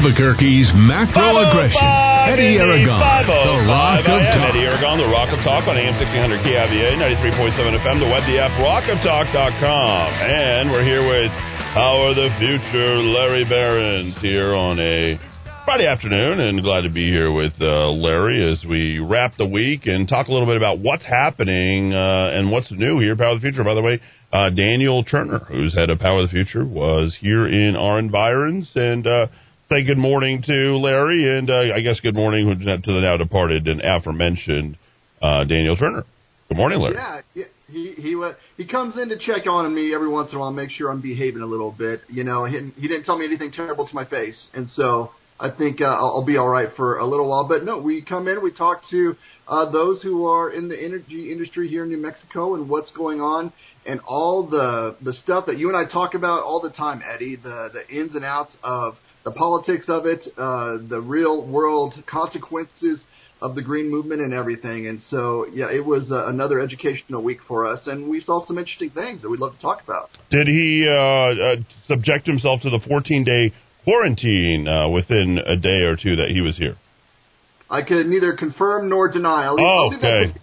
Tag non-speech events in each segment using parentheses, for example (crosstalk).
Albuquerque's macro aggression. Eddie Aragon, the Rock of Talk. Eddie Aragon, the Rock of Talk on AM 1600 KIVA, 93.7 FM, the web, the app, rockoftalk.com. And we're here with Power of the Future, Larry Behrens, here on a Friday afternoon, and glad to be here with uh, Larry as we wrap the week and talk a little bit about what's happening uh, and what's new here. Power of the Future, by the way, uh, Daniel Turner, who's head of Power of the Future, was here in our environs, and uh, say good morning to Larry, and uh, I guess good morning to the now departed and aforementioned uh, Daniel Turner. Good morning, Larry. Yeah, he he wa- he comes in to check on me every once in a while, make sure I'm behaving a little bit. You know, he, he didn't tell me anything terrible to my face, and so I think uh, I'll, I'll be all right for a little while. But no, we come in, we talk to uh, those who are in the energy industry here in New Mexico and what's going on, and all the the stuff that you and I talk about all the time, Eddie. The the ins and outs of the politics of it, uh, the real world consequences of the green movement and everything. And so, yeah, it was uh, another educational week for us, and we saw some interesting things that we'd love to talk about. Did he uh, uh, subject himself to the 14 day quarantine uh, within a day or two that he was here? I could neither confirm nor deny. I'll leave, Oh, I'll leave that okay.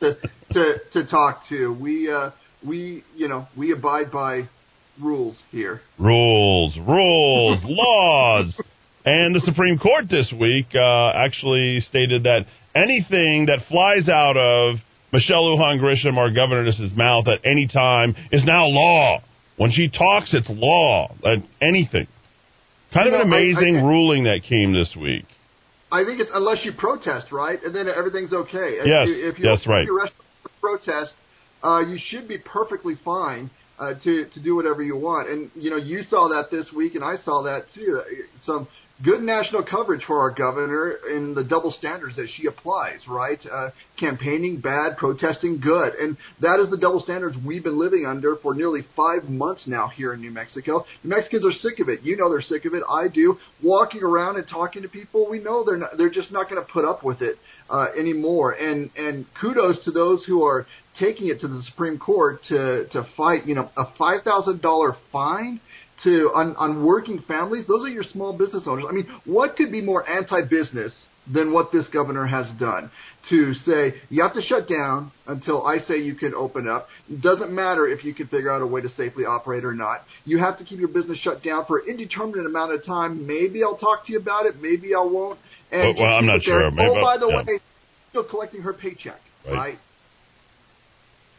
to, to, to to talk to. We uh, we you know we abide by rules here. Rules, rules, (laughs) laws. And the Supreme Court this week uh, actually stated that anything that flies out of Michelle Lujan Grisham, our governess's mouth at any time is now law. When she talks, it's law. Anything. Kind You of an know, I- amazing I- ruling that came this week. I think it's unless you protest, right, and then everything's okay. If Yes, you, if you that's right. Your restaurant for protest, uh, you should be perfectly fine uh, to to do whatever you want. And you know, you saw that this week, and I saw that too. Some good national coverage for our governor in the double standards that she applies. Right, uh, campaigning bad, protesting good, and that is the double standards we've been living under for nearly five months now here in New Mexico. New Mexicans are sick of it. You know they're sick of it. I do. Walking around and talking to people, we know they're not. They're just not going to put up with it uh, anymore. And and kudos to those who are taking it to the Supreme Court to to fight. You know, a five thousand dollar fine to on, on working families. Those are your small business owners. I mean, what could be more anti-business than what this governor has done? To say you have to shut down until I say you can open up. It doesn't matter if you can figure out a way to safely operate or not. You have to keep your business shut down for an indeterminate amount of time. Maybe I'll talk to you about it. Maybe I won't. And Well, well, I'm not there. sure. Maybe oh, by the yeah. way, still collecting her paycheck, Right. right?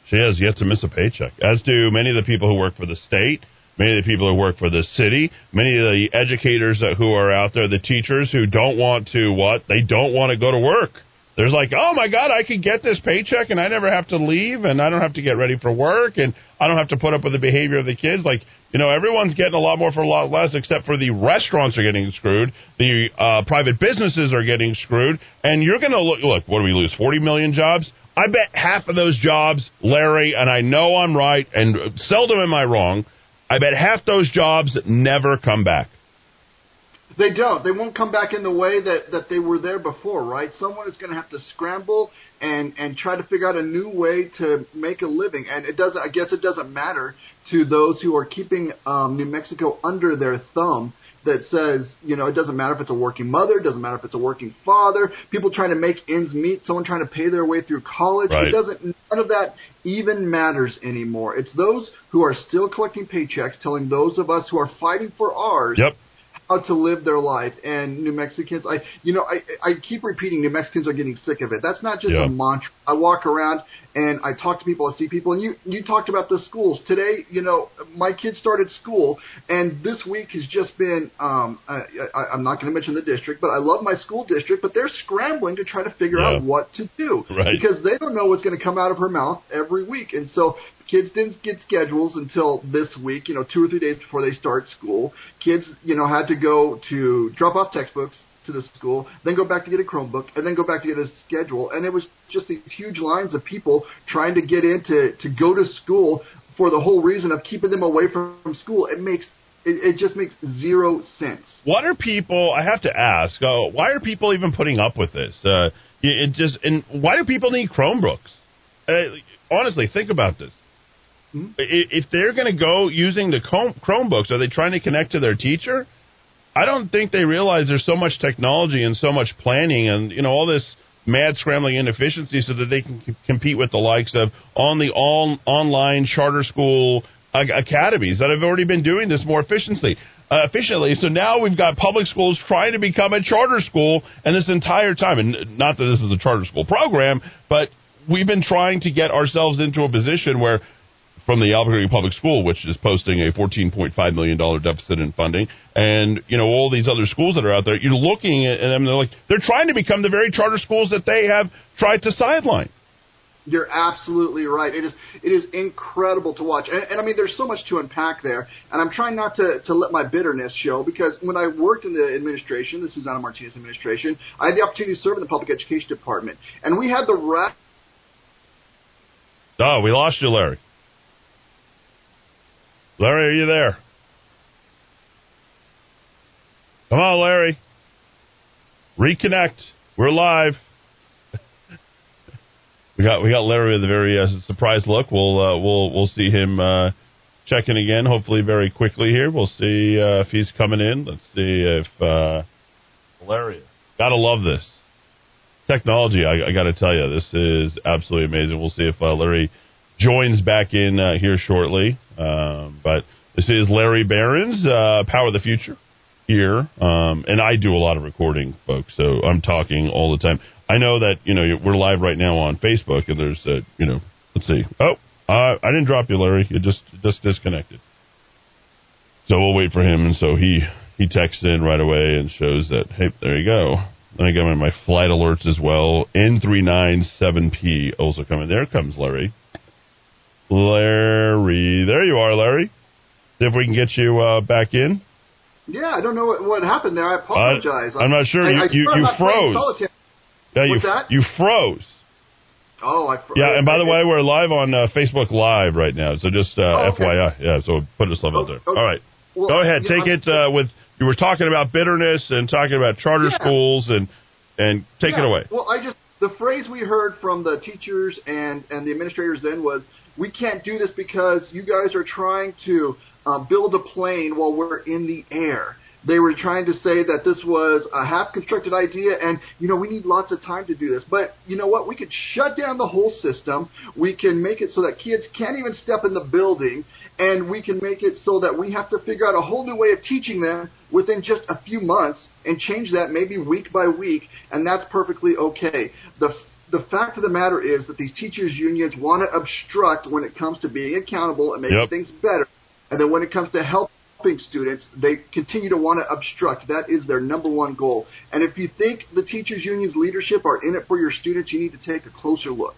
She has yet to miss a paycheck, as do many of the people who work for the state, many of the people who work for the city, many of the educators who are out there, the teachers who don't want to what? They don't want to go to work. There's like, oh my God, I could get this paycheck and I never have to leave and I don't have to get ready for work and I don't have to put up with the behavior of the kids. Like, you know, everyone's getting a lot more for a lot less, except for the restaurants are getting screwed, the uh, private businesses are getting screwed, and you're going to look. Look, what do we lose? Forty million jobs. I bet half of those jobs, Larry, and I know I'm right, and seldom am I wrong. I bet half those jobs never come back. They don't. They won't come back in the way that, that they were there before, right? Someone is going to have to scramble and and try to figure out a new way to make a living. And it doesn't. I guess it doesn't matter to those who are keeping um, New Mexico under their thumb. That says, you know, it doesn't matter if it's a working mother, it doesn't matter if it's a working father, people trying to make ends meet, someone trying to pay their way through college. Right. It doesn't. None of that even matters anymore. It's those who are still collecting paychecks, telling those of us who are fighting for ours Yep. How to live their life. And New Mexicans, I you know, I I keep repeating New Mexicans are getting sick of it. That's not just Yeah. a mantra. I walk around and I talk to people, I see people, and you you talked about the schools today. You know, my kids started school, and this week has just been. Um, I, I, I'm not going to mention the district, but I love my school district, but they're scrambling to try to figure Yeah. out what to do Right. because they don't know what's going to come out of her mouth every week, and so kids didn't get schedules until this week, you know, two or three days before they start school. Kids, you know, had to go to drop off textbooks to the school, then go back to get a Chromebook, and then go back to get a schedule. And it was just these huge lines of people trying to get in to, to go to school for the whole reason of keeping them away from, from school. It makes it, it just makes zero sense. What are people? I have to ask. Uh, why are people even putting up with this? Uh, it just and why do people need Chromebooks? Uh, honestly, think about this. Hmm? If they're going to go using the Chromebooks, are they trying to connect to their teacher? I don't think they realize there's so much technology and so much planning and you know all this mad scrambling inefficiency so that they can compete with the likes of on the all online charter school academies that have already been doing this more efficiently. Uh, efficiently, so now we've got public schools trying to become a charter school, and this entire time, and not that this is a charter school program, but we've been trying to get ourselves into a position where from the Albuquerque Public School, which is posting a $14.5 million deficit in funding, and, you know, all these other schools that are out there, you're looking at them, they're like, they're trying to become the very charter schools that they have tried to sideline. You're absolutely right. It is it is incredible to watch, and, and I mean, there's so much to unpack there. And I'm trying not to to let my bitterness show because when I worked in the administration, the Susana Martinez administration, I had the opportunity to serve in the public education department, and we had the rep. Oh, we lost you, Larry. Larry, are you there? Come on, Larry. Reconnect. We're live. (laughs) we got we got Larry with a very uh, surprised look. We'll uh, we'll we'll see him uh, checking again. Hopefully, very quickly here. We'll see uh, if he's coming in. Let's see if uh, Larry. Gotta love this technology. I, I got to tell you, this is absolutely amazing. We'll see if uh, Larry joins back in uh, here shortly. Um, but this is Larry Behrens, uh, Power of the Future here, um, and I do a lot of recording, folks. So I'm talking all the time. I know that you know we're live right now on Facebook, and there's uh, you know let's see. Oh, I didn't drop you, Larry. You just just disconnected. So we'll wait for him, and so he he texts in right away and shows that hey, there you go. Let me get my flight alerts as well. N397P also coming. There comes Larry. Larry. There you are, Larry. See if we can get you uh, back in. Yeah, I don't know what, what happened there. I apologize. I, am not sure. I, you I you, you froze. Yeah, you, that? you froze. Oh, I. Fr- yeah, and by the way, we're live on uh, Facebook Live right now, so just uh, oh, okay. FYI. Yeah, so put yourself oh, out there. Okay. All right, well, go ahead. Take I'm, it uh, with. You were talking about bitterness and talking about charter yeah. schools and and take yeah. it away. Well, I just the phrase we heard from the teachers and and the administrators then was, "We can't do this because you guys are trying to uh, build a plane while we're in the air." They were trying to say that this was a half constructed idea and, you know, we need lots of time to do this. But you know what? We could shut down the whole system. We can make it so that kids can't even step in the building. And we can make it so that we have to figure out a whole new way of teaching them within just a few months and change that maybe week by week. And that's perfectly okay. The the fact of the matter is that these teachers unions want to obstruct when it comes to being accountable and making yep. things better. And then when it comes to helping students, they continue to want to obstruct. That is their number one goal. And if you think the teachers union's leadership are in it for your students, you need to take a closer look.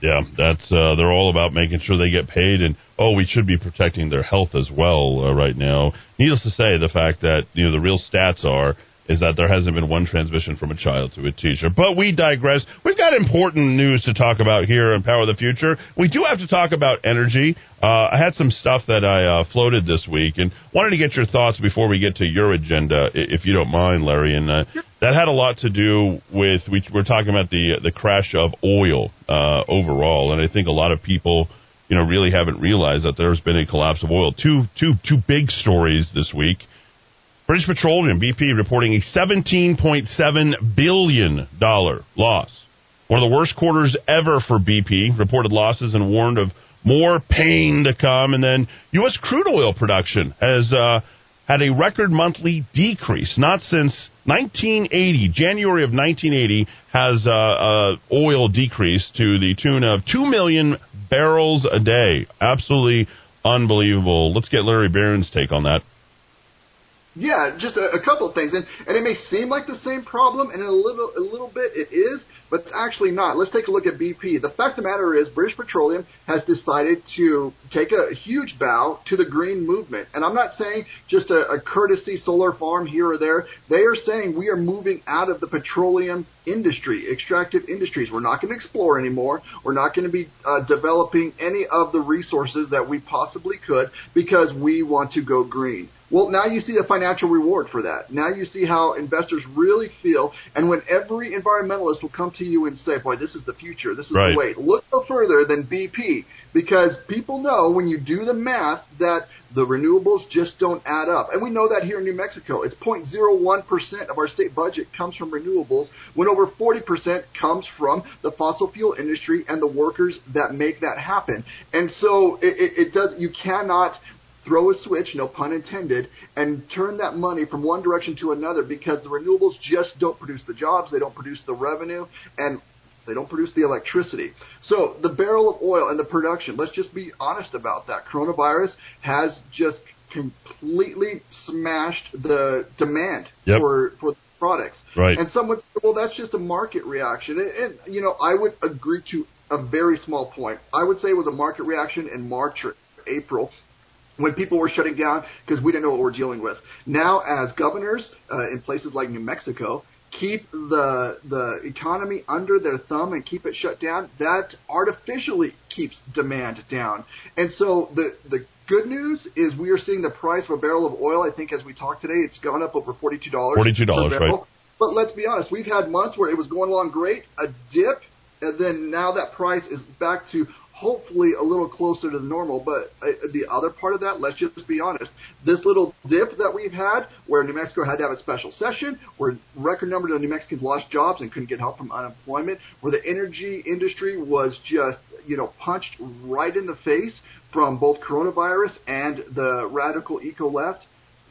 Yeah, that's uh, they're all about making sure they get paid, and oh, we should be protecting their health as well uh, right now. Needless to say, the fact that you know the real stats are is that there hasn't been one transmission from a child to a teacher. But we digress. We've got important news to talk about here in Power of the Future. We do have to talk about energy. Uh, I had some stuff that I uh, floated this week and wanted to get your thoughts before we get to your agenda, if you don't mind, Larry. And uh, that had a lot to do with we we're talking about the the crash of oil uh, overall, and I think a lot of people you know really haven't realized that there's been a collapse of oil. Two two two big stories this week. British Petroleum, BP, reporting a $17.7 billion loss. One of the worst quarters ever for BP, reported losses and warned of more pain to come. And then U.S. crude oil production has uh, had a record monthly decrease. Not since 1980, January of 1980, has uh, uh, oil decreased to the tune of 2 million barrels a day. Absolutely unbelievable. Let's get Larry Behrens' take on that. Yeah, just a, a couple of things, and and it may seem like the same problem, and in a little a little bit it is, but it's actually not. Let's take a look at BP. The fact of the matter is, British Petroleum has decided to take a huge bow to the green movement, and I'm not saying just a, a courtesy solar farm here or there. They are saying we are moving out of the petroleum industry, extractive industries. We're not going to explore anymore. We're not going to be uh, developing any of the resources that we possibly could because we want to go green. Well, now you see the financial reward for that. Now you see how investors really feel. And when every environmentalist will come to you and say, boy, this is the future, this is right. the way, look no further than BP. because people know when you do the math that the renewables just don't add up. And we know that here in New Mexico. It's 0.01% of our state budget comes from renewables when over 40% comes from the fossil fuel industry and the workers that make that happen. And so it, it, it does, you cannot throw a switch, no pun intended, and turn that money from one direction to another because the renewables just don't produce the jobs, they don't produce the revenue, and they don't produce the electricity. So the barrel of oil and the production, let's just be honest about that. Coronavirus has just completely smashed the demand yep. for for products. Right. And someone said, well, that's just a market reaction. And, and, you know, I would agree to a very small point. I would say it was a market reaction in March or April when people were shutting down because we didn't know what we're dealing with. Now, as governors uh, in places like New Mexico keep the the economy under their thumb and keep it shut down, that artificially keeps demand down. And so the the good news is we are seeing the price of a barrel of oil. I think as we talk today, it's gone up over forty two dollars. Forty two dollars, right? But let's be honest, we've had months where it was going along great, a dip, and then now that price is back to hopefully a little closer to normal. But uh, the other part of that, let's just be honest, this little dip that we've had, where New Mexico had to have a special session, where record numbers of New Mexicans lost jobs and couldn't get help from unemployment, where the energy industry was just you know punched right in the face from both coronavirus and the radical eco left.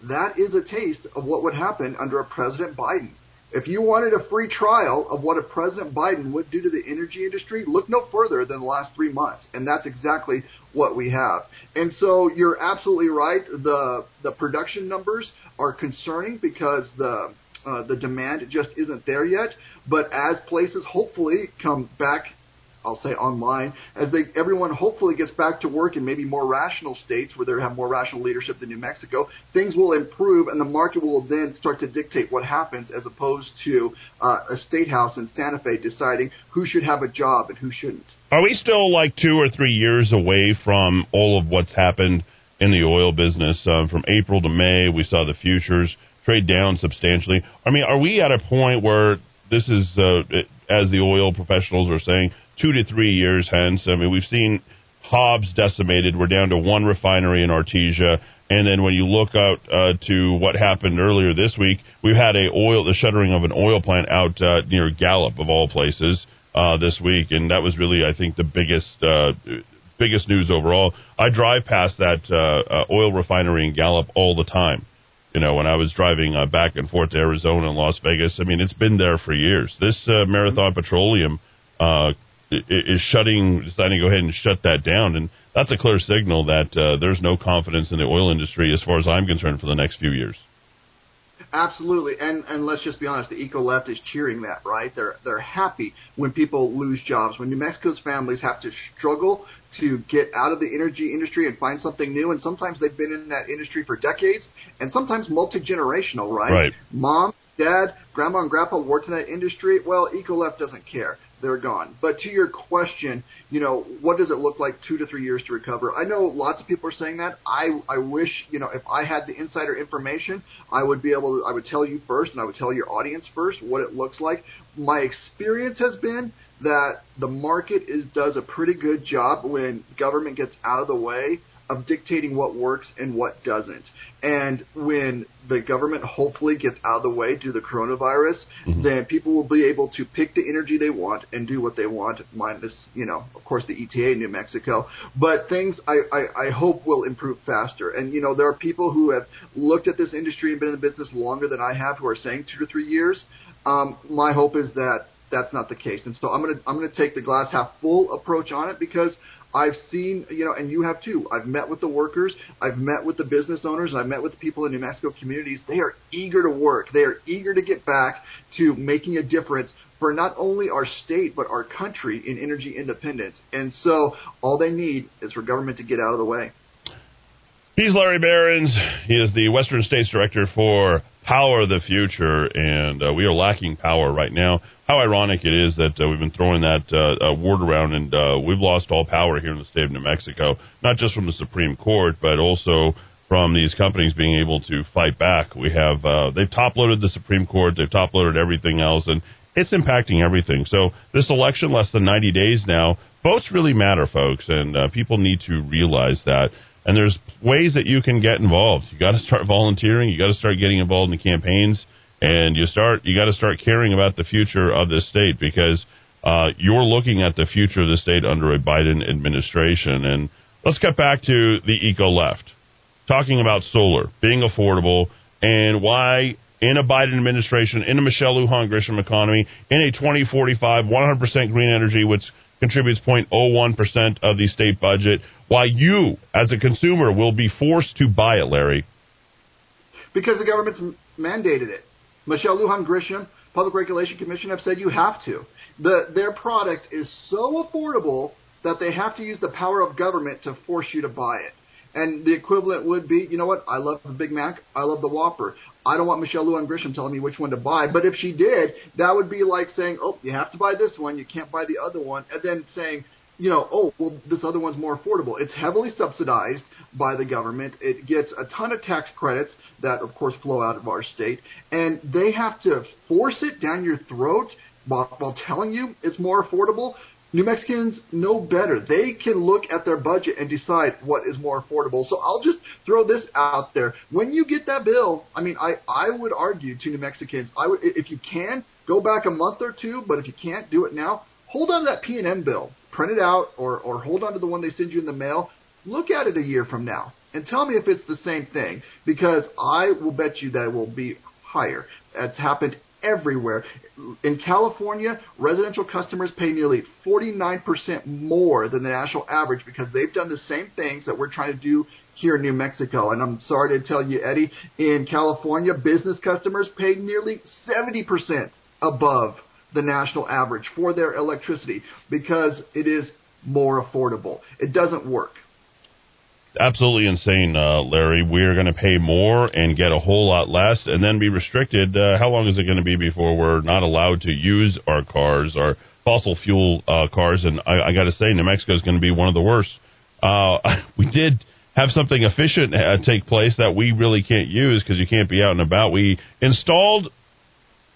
That is a taste of what would happen under a President Biden. If you wanted a free trial of what a President Biden would do to the energy industry, look no further than the last three months. And that's exactly what we have. And so you're absolutely right. The, the production numbers are concerning because the, uh, the demand just isn't there yet. But as places hopefully come back I'll say online, as they everyone hopefully gets back to work in maybe more rational states where they have more rational leadership than New Mexico, things will improve and the market will then start to dictate what happens as opposed to uh, a state house in Santa Fe deciding who should have a job and who shouldn't. Are we still like two or three years away from all of what's happened in the oil business? Um, from April to May, we saw the futures trade down substantially. I mean, are we at a point where this is, uh, as the oil professionals are saying, two to three years hence. I mean, we've seen Hobbs decimated. We're down to one refinery in Artesia. And then when you look out uh, to what happened earlier this week, we've had a oil the shuttering of an oil plant out uh, near Gallup of all places uh, this week, and that was really I think the biggest uh, biggest news overall. I drive past that uh, uh, oil refinery in Gallup all the time. You know, when I was driving uh, back and forth to Arizona and Las Vegas, I mean, it's been there for years. This uh, Marathon Petroleum uh, is shutting, deciding to go ahead and shut that down, and that's a clear signal that uh, there's no confidence in the oil industry, as far as I'm concerned, for the next few years. Absolutely, and and let's just be honest, the eco left is cheering that, right? They're they're happy when people lose jobs, when New Mexico's families have to struggle to get out of the energy industry and find something new, and sometimes they've been in that industry for decades, and sometimes multi generational, right? Right. Mom, dad, grandma, and grandpa worked in that industry. Well, eco left doesn't care they're gone. But to your question, you know, what does it look like two to three years to recover? I know lots of people are saying that. I I wish, you know, if I had the insider information, I would be able to I would tell you first and I would tell your audience first what it looks like. My experience has been that the market is does a pretty good job when government gets out of the way of dictating what works and what doesn't. And when the government hopefully gets out of the way due to the coronavirus, mm-hmm. then people will be able to pick the energy they want and do what they want, minus, you know, of course, the ETA in New Mexico. But things I, I, I hope will improve faster. And, you know, there are people who have looked at this industry and been in the business longer than I have who are saying two to three years. Um, my hope is that that's not the case. And so I'm going to I'm going to take the glass half full approach on it because I've seen, you know, and you have too. I've met with the workers, I've met with the business owners, I've met with people in New Mexico communities. They are eager to work. They are eager to get back to making a difference for not only our state but our country in energy independence. And so all they need is for government to get out of the way. He's Larry Behrens. He is the Western States Director for Power of the Future, and uh, we are lacking power right now. How ironic it is that uh, we've been throwing that uh, uh, word around, and uh, we've lost all power here in the state of New Mexico, not just from the Supreme Court, but also from these companies being able to fight back. We have uh, they've top loaded the Supreme Court, they've top loaded everything else, and it's impacting everything. So this election, less than 90 days now, votes really matter, folks, and people need to realize that. And there's ways that you can get involved. You got to start volunteering. You got to start getting involved in the campaigns, and you start. You got to start caring about the future of this state because uh, you're looking at the future of the state under a Biden administration. And let's get back to the eco left, talking about solar being affordable and why in a Biden administration, in a Michelle Lujan Grisham economy, in a 2045 100% green energy, which contributes 0.01% of the state budget, why you, as a consumer, will be forced to buy it, Larry. Because the government's mandated it. Michelle Lujan Grisham, Public Regulation Commission have said you have to. The, their product is so affordable that they have to use the power of government to force you to buy it. And the equivalent would be, you know what? I love the Big Mac. I love the Whopper. I don't want Michelle Lujan Grisham telling me which one to buy. But if she did, that would be like saying, oh, you have to buy this one. You can't buy the other one. And then saying, you know, oh, well, this other one's more affordable. It's heavily subsidized by the government. It gets a ton of tax credits that, of course, flow out of our state. And they have to force it down your throat while, while telling you it's more affordable. New Mexicans know better. They can look at their budget and decide what is more affordable. So I'll just throw this out there. When you get that bill, I mean, I, I would argue to New Mexicans, I would, if you can, go back a month or two, but if you can't do it now, hold on to that PNM bill. Print it out or, or hold on to the one they send you in the mail. Look at it a year from now and tell me if it's the same thing because I will bet you that it will be higher. That's happened everywhere. In California, residential customers pay nearly 49% more than the national average because they've done the same things that we're trying to do here in New Mexico. And I'm sorry to tell you, Eddie, in California, business customers pay nearly 70% above the national average for their electricity because it is more affordable. It doesn't work absolutely insane, uh, Larry. We're going to pay more and get a whole lot less, and then be restricted. Uh, how long is it going to be before we're not allowed to use our cars, our fossil fuel uh, cars? And I, I got to say, New Mexico is going to be one of the worst. Uh, (laughs) we did have something efficient uh, take place that we really can't use because you can't be out and about. We installed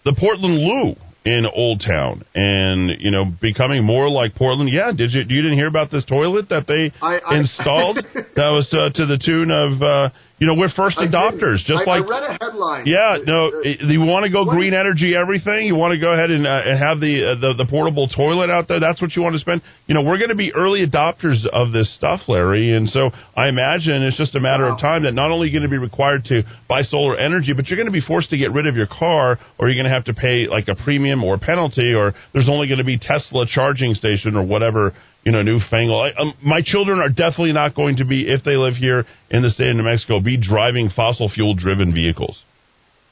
the Portland Loo in Old Town, and you know, becoming more like Portland. Yeah, did you you didn't hear about this toilet that they I, I, installed? (laughs) that was to, to, the tune of uh, you know, we're first adopters, just I, like. I read a headline. Yeah, no, you want to go green energy everything. You want to go ahead and, uh, and have the, uh, the the portable toilet out there. That's what you want to spend. You know, we're going to be early adopters of this stuff, Larry, and so I imagine it's just a matter wow. of time that not only going to be required to buy solar energy, but you're going to be forced to get rid of your car, or you're going to have to pay like a premium or penalty, or there's only going to be Tesla charging station or whatever you know, newfangled. I, um, my children are definitely not going to be, if they live here in the state of New Mexico, be driving fossil fuel driven vehicles.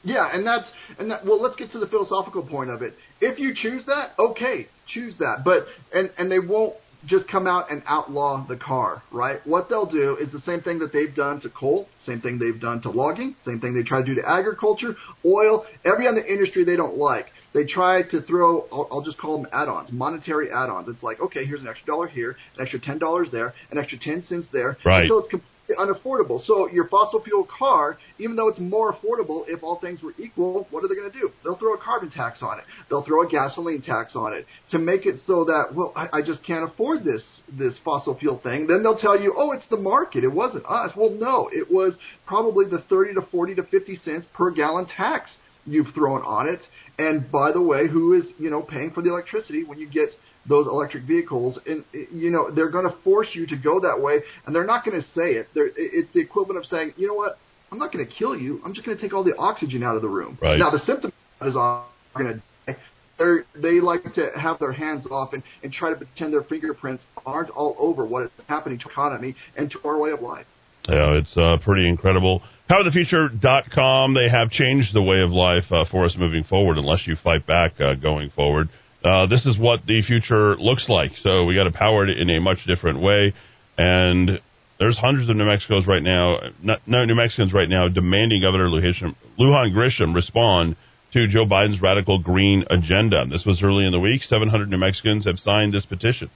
Yeah, and that's and that, well, let's get to the philosophical point of it. If you choose that, okay, choose that. But and and they won't just come out and outlaw the car, right? What they'll do is the same thing that they've done to coal, same thing they've done to logging, same thing they try to do to agriculture, oil, every other industry they don't like they try to throw, I'll, I'll just call them add-ons, monetary add-ons. It's like, okay, here's an extra dollar here, an extra ten dollars there, an extra ten cents there, right? Until it's completely unaffordable. So your fossil fuel car, even though it's more affordable, if all things were equal, what are they going to do? They'll throw a carbon tax on it. They'll throw a gasoline tax on it to make it so that well, I, I just can't afford this this fossil fuel thing. Then they'll tell you, oh, it's the market. It wasn't us. Well, no, it was probably the thirty to forty to fifty cents per gallon tax you've thrown on it. And by the way, who is you know paying for the electricity when you get those electric vehicles? And you know they're going to force you to go that way, and they're not going to say it. They're, it's the equivalent of saying, you know what, I'm not going to kill you. I'm just going to take all the oxygen out of the room. Right. Now the symptom is going to die. They're, they like to have their hands off and, and try to pretend their fingerprints aren't all over what is happening to economy and to our way of life. Yeah, it's uh, pretty incredible. PowerTheFuture.com, they have changed the way of life uh, for us moving forward unless you fight back uh, going forward. Uh, this is what the future looks like. So we got to power it in a much different way. And there's hundreds of New Mexicans right now, no New Mexicans right now, demanding Governor Lujan Grisham respond to Joe Biden's radical green agenda. This was early in the week. 700 New Mexicans have signed this petition.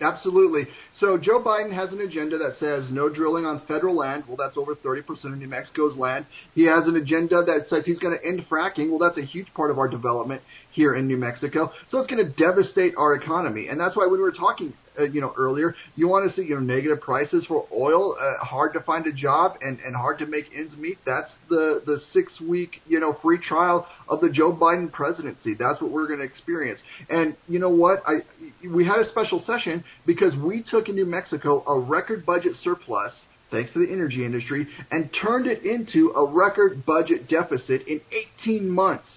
Absolutely. So Joe Biden has an agenda that says no drilling on federal land. Well, that's over 30% of New Mexico's land. He has an agenda that says he's going to end fracking. Well, that's a huge part of our development here in New Mexico. So it's going to devastate our economy. And that's why when we were talking, uh, you know, earlier, you want to see, you know, negative prices for oil, uh, hard to find a job and, and hard to make ends meet. That's the, the six week, you know, free trial of the Joe Biden presidency. That's what we're going to experience. And you know what? I, we had a special session because we took in New Mexico a record budget surplus thanks to the energy industry, and turned it into a record budget deficit in 18 months.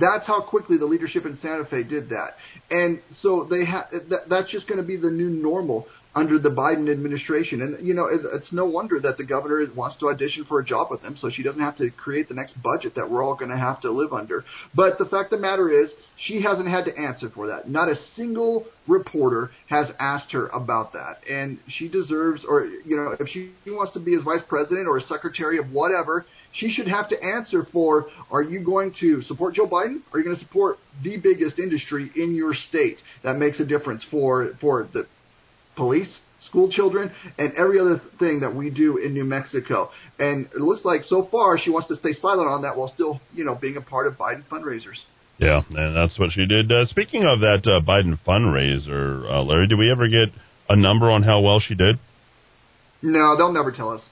That's how quickly the leadership in Santa Fe did that. And so they ha- that, that's just going to be the new normal under the Biden administration. And, you know, it, it's no wonder that the governor wants to audition for a job with him so she doesn't have to create the next budget that we're all going to have to live under. But the fact of the matter is, she hasn't had to answer for that. Not a single reporter has asked her about that. And she deserves, or, you know, if she wants to be as vice president or a secretary of whatever, she should have to answer for are you going to support Joe Biden? Are you going to support the biggest industry in your state that makes a difference for for the police, school children, and every other thing that we do in New Mexico. And it looks like so far she wants to stay silent on that while still, you know, being a part of Biden fundraisers. Yeah, and that's what she did. Uh, speaking of that uh, Biden fundraiser, uh, Larry, did we ever get a number on how well she did? No, they'll never tell us.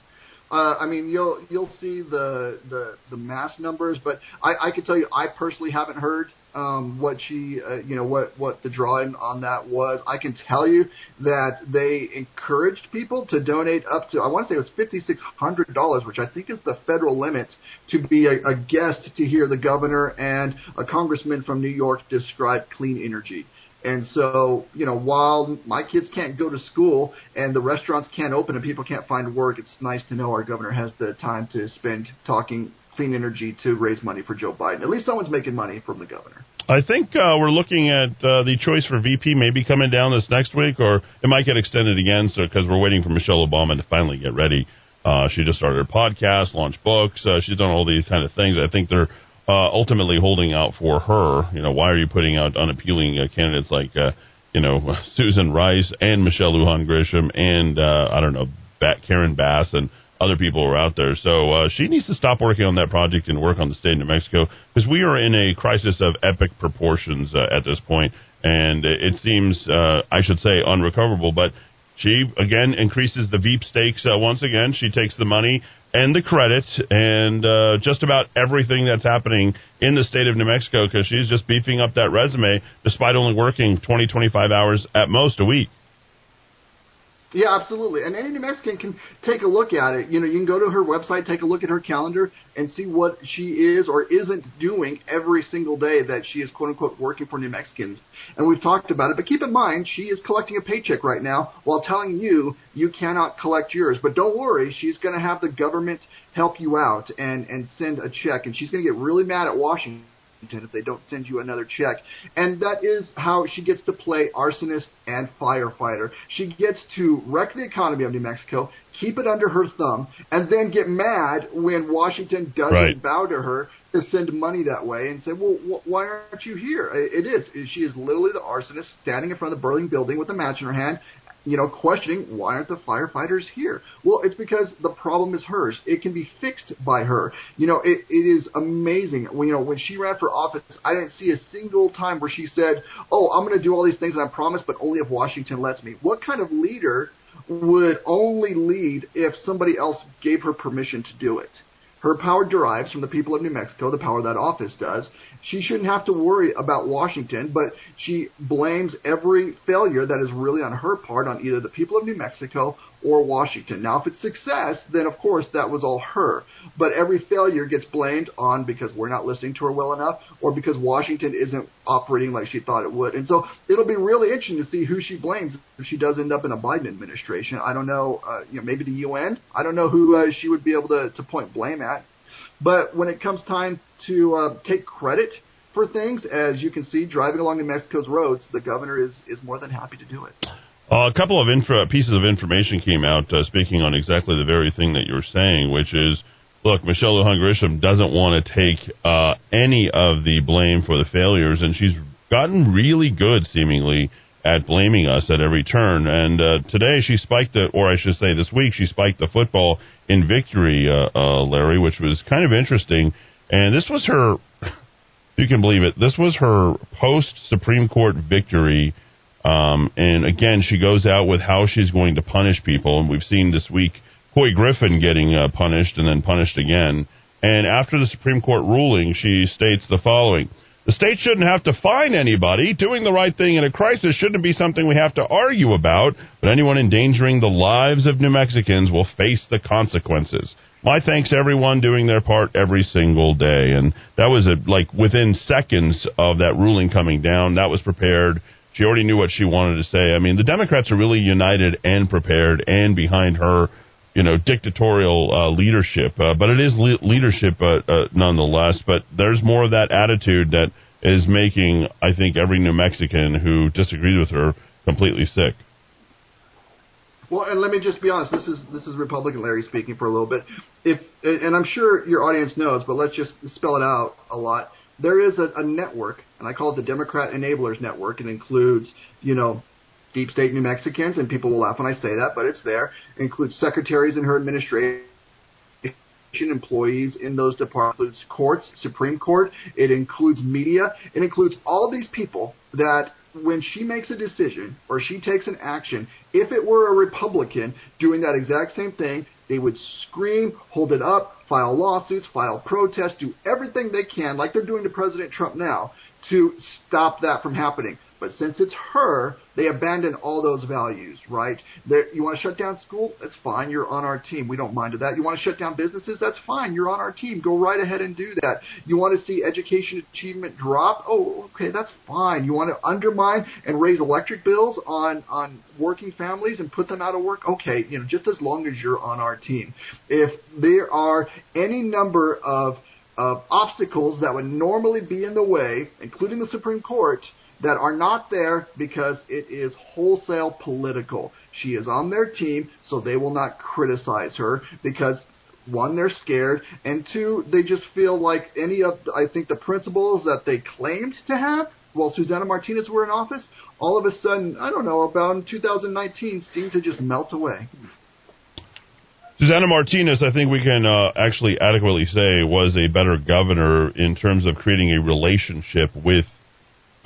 Uh, I mean, you'll you'll see the the the mass numbers, but I, I can tell you, I personally haven't heard um, what she, uh, you know, what what the drawing on that was. I can tell you that they encouraged people to donate up to, I want to say it was fifty six hundred dollars, which I think is the federal limit to be a, a guest to hear the governor and a congressman from New York describe clean energy. And so, you know, while my kids can't go to school and the restaurants can't open and people can't find work, it's nice to know our governor has the time to spend talking clean energy to raise money for Joe Biden. At least someone's making money from the governor. I think uh, we're looking at uh, the choice for VP maybe coming down this next week, or it might get extended again. So because we're waiting for Michelle Obama to finally get ready. Uh, she just started her podcast, launched books. Uh, she's done all these kind of things. I think they're uh, ultimately holding out for her. You know, why are you putting out unappealing uh, candidates like, you know, (laughs) Susan Rice and Michelle Lujan Grisham and I don't know, Karen Bass and other people are out there. So uh, she needs to stop working on that project and work on the state of New Mexico because we are in a crisis of epic proportions uh, at this point, and it seems, uh, I should say, unrecoverable. But she again increases the Veep stakes uh, once again. She takes the money and the credit and uh, just about everything that's happening in the state of New Mexico because she's just beefing up that resume despite only working 20, 25 hours at most a week. Yeah, absolutely. And any New Mexican can take a look at it. You know, you can go to her website, take a look at her calendar, and see what she is or isn't doing every single day that she is quote unquote working for New Mexicans. And we've talked about it. But keep in mind, she is collecting a paycheck right now while telling you you cannot collect yours. But don't worry, she's going to have the government help you out and and send a check. And she's going to get really mad at Washington if they don't send you another check. And that is how she gets to play arsonist and firefighter. She gets to wreck the economy of New Mexico, keep it under her thumb, and then get mad when Washington doesn't Right. bow to her to send money that way and say, well, wh- why aren't you here? It is. She is literally the arsonist standing in front of the burning building with a match in her hand you know, questioning why aren't the firefighters here? Well, it's because the problem is hers. It can be fixed by her. You know, it, it is amazing. When, you know, when she ran for office, I didn't see a single time where she said, "Oh, I'm going to do all these things I promised, but only if Washington lets me." What kind of leader would only lead if somebody else gave her permission to do it? Her power derives from the people of New Mexico, the power that office does. She shouldn't have to worry about Washington, but she blames every failure that is really on her part on either the people of New Mexico or Washington. Now, if it's success, then of course that was all her. But every failure gets blamed on because we're not listening to her well enough or because Washington isn't operating like she thought it would. And so it'll be really interesting to see who she blames if she does end up in a Biden administration. I don't know, uh, you know, maybe the UN. I don't know who uh, she would be able to, to point blame at. But when it comes time to uh, take credit for things, as you can see, driving along New Mexico's roads, the governor is, is more than happy to do it. Uh, a couple of info, pieces of information came out uh, speaking on exactly the very thing that you're saying, which is, look, Michelle Lujan Grisham doesn't want to take uh, any of the blame for the failures, and she's gotten really good, seemingly, at blaming us at every turn. And uh, today she spiked it, or I should say this week, she spiked the football in victory, uh, uh, Larry, which was kind of interesting. And this was her, (laughs) you can believe it, this was her post Supreme Court victory. Um, and again, she goes out with how she's going to punish people. And we've seen this week Couy Griffin getting uh, punished and then punished again. And after the Supreme Court ruling, she states the following. The state shouldn't have to fine anybody. Doing the right thing in a crisis shouldn't be something we have to argue about, but anyone endangering the lives of New Mexicans will face the consequences. My thanks everyone doing their part every single day. And that was a, like within seconds of that ruling coming down, that was prepared. She already knew what she wanted to say. I mean, the Democrats are really united and prepared and behind her you know dictatorial uh, leadership, uh, but it is le- leadership uh, uh, nonetheless. But there's more of that attitude that is making, I think, every New Mexican who disagrees with her completely sick. Well, and let me just be honest. This is this is Republican Larry speaking for a little bit. If and I'm sure your audience knows, but let's just spell it out a lot. There is a, a network, and I call it the Democrat Enablers Network. It includes, you know, deep state New Mexicans, and people will laugh when I say that, but it's there. It includes secretaries in her administration employees in those departments. It includes courts, Supreme Court. It includes media. It includes all these people that when she makes a decision or she takes an action, if it were a Republican doing that exact same thing, they would scream, hold it up, file lawsuits, file protests, do everything they can, like they're doing to President Trump now, to stop that from happening. But since it's her, they abandon all those values, right? They're, you want to shut down school? That's fine. You're on our team. We don't mind that. You want to shut down businesses? That's fine. You're on our team. Go right ahead and do that. You want to see education achievement drop? Oh, okay, that's fine. You want to undermine and raise electric bills on on working families and put them out of work? Okay, you know, just as long as you're on our team. If there are any number of of obstacles that would normally be in the way, including the Supreme Court, that are not there because it is wholesale political. She is on their team, so they will not criticize her because one, they're scared, and two, they just feel like any of I think the principles that they claimed to have while Susana Martinez were in office, all of a sudden, I don't know, about in 2019, seemed to just melt away. Susana Martinez, I think we can uh, actually adequately say, was a better governor in terms of creating a relationship with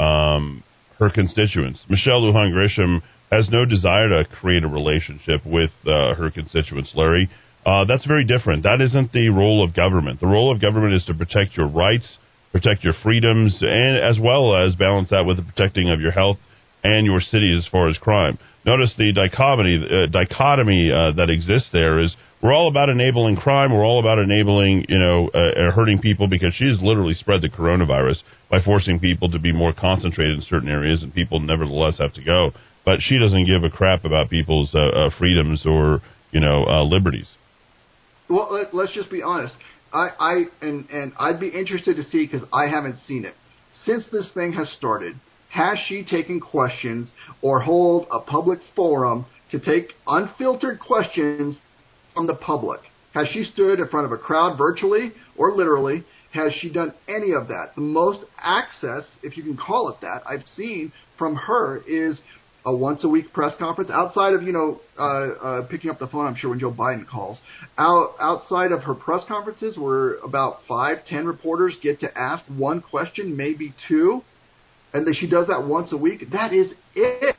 um, her constituents. Michelle Lujan Grisham has no desire to create a relationship with uh, her constituents, Larry. Uh, that's very different. That isn't the role of government. The role of government is to protect your rights, protect your freedoms, and as well as balance that with the protecting of your health and your city as far as crime. Notice the dichotomy, uh, dichotomy uh, that exists there is we're all about enabling crime. We're all about enabling, you know, uh, uh, hurting people because she has literally spread the coronavirus by forcing people to be more concentrated in certain areas, and people nevertheless have to go. But she doesn't give a crap about people's uh, uh, freedoms or, you know, uh, liberties. Well, let, let's just be honest. I, I and and I'd be interested to see because I haven't seen it since this thing has started. Has she taken questions or hold a public forum to take unfiltered questions from the public? Has she stood in front of a crowd virtually or literally? Has she done any of that? The most access, if you can call it that, I've seen from her is a once a week press conference outside of you know uh, uh, picking up the phone. I'm sure when Joe Biden calls. Out outside of her press conferences, where about five, ten reporters get to ask one question, maybe two, and she does that once a week. That is it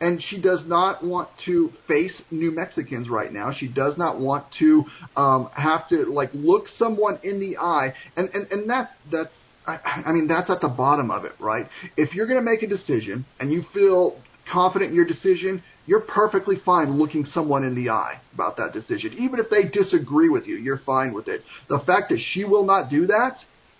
and she does not want to face New Mexicans right now. She does not want to um, have to like look someone in the eye, and and and that's that's. I, I mean, that's at the bottom of it, right? If you're going to make a decision and you feel confident in your decision, you're perfectly fine looking someone in the eye about that decision. Even if they disagree with you, you're fine with it. The fact that she will not do that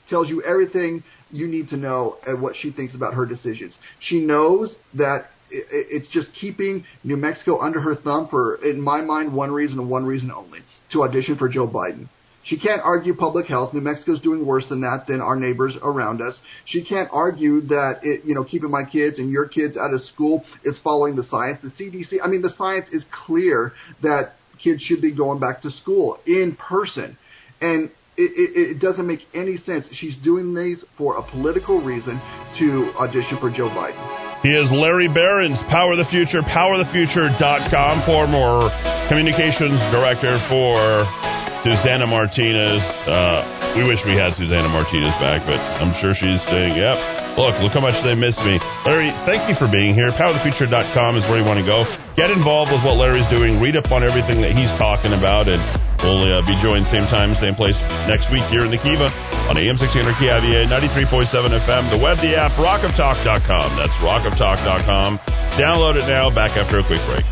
tells you everything you need to know and what she thinks about her decisions. She knows that it's just keeping New Mexico under her thumb for, in my mind, one reason and one reason only to audition for Joe Biden. She can't argue public health. New Mexico's doing worse than that than our neighbors around us. She can't argue that it, you know keeping my kids and your kids out of school is following the science. The CDC, I mean, the science is clear that kids should be going back to school in person, and it, it, it doesn't make any sense. She's doing these for a political reason to audition for Joe Biden. He is Larry Behrens, Power of the Future, powerthefuture.com, former communications director for Susana Martinez. Uh, we wish we had Susana Martinez back, but I'm sure she's saying, yep, look, look how much they miss me. Larry, thank you for being here. Powerthefuture.com is where you want to go. Get involved with what Larry's doing. Read up on everything that he's talking about, and we'll uh, be joined same time, same place next week here in the Kiva on AM 1600 KIVA, 93.7 FM, the web, the app, rockoftalk.com. That's rockoftalk.com. Download it now. Back after a quick break.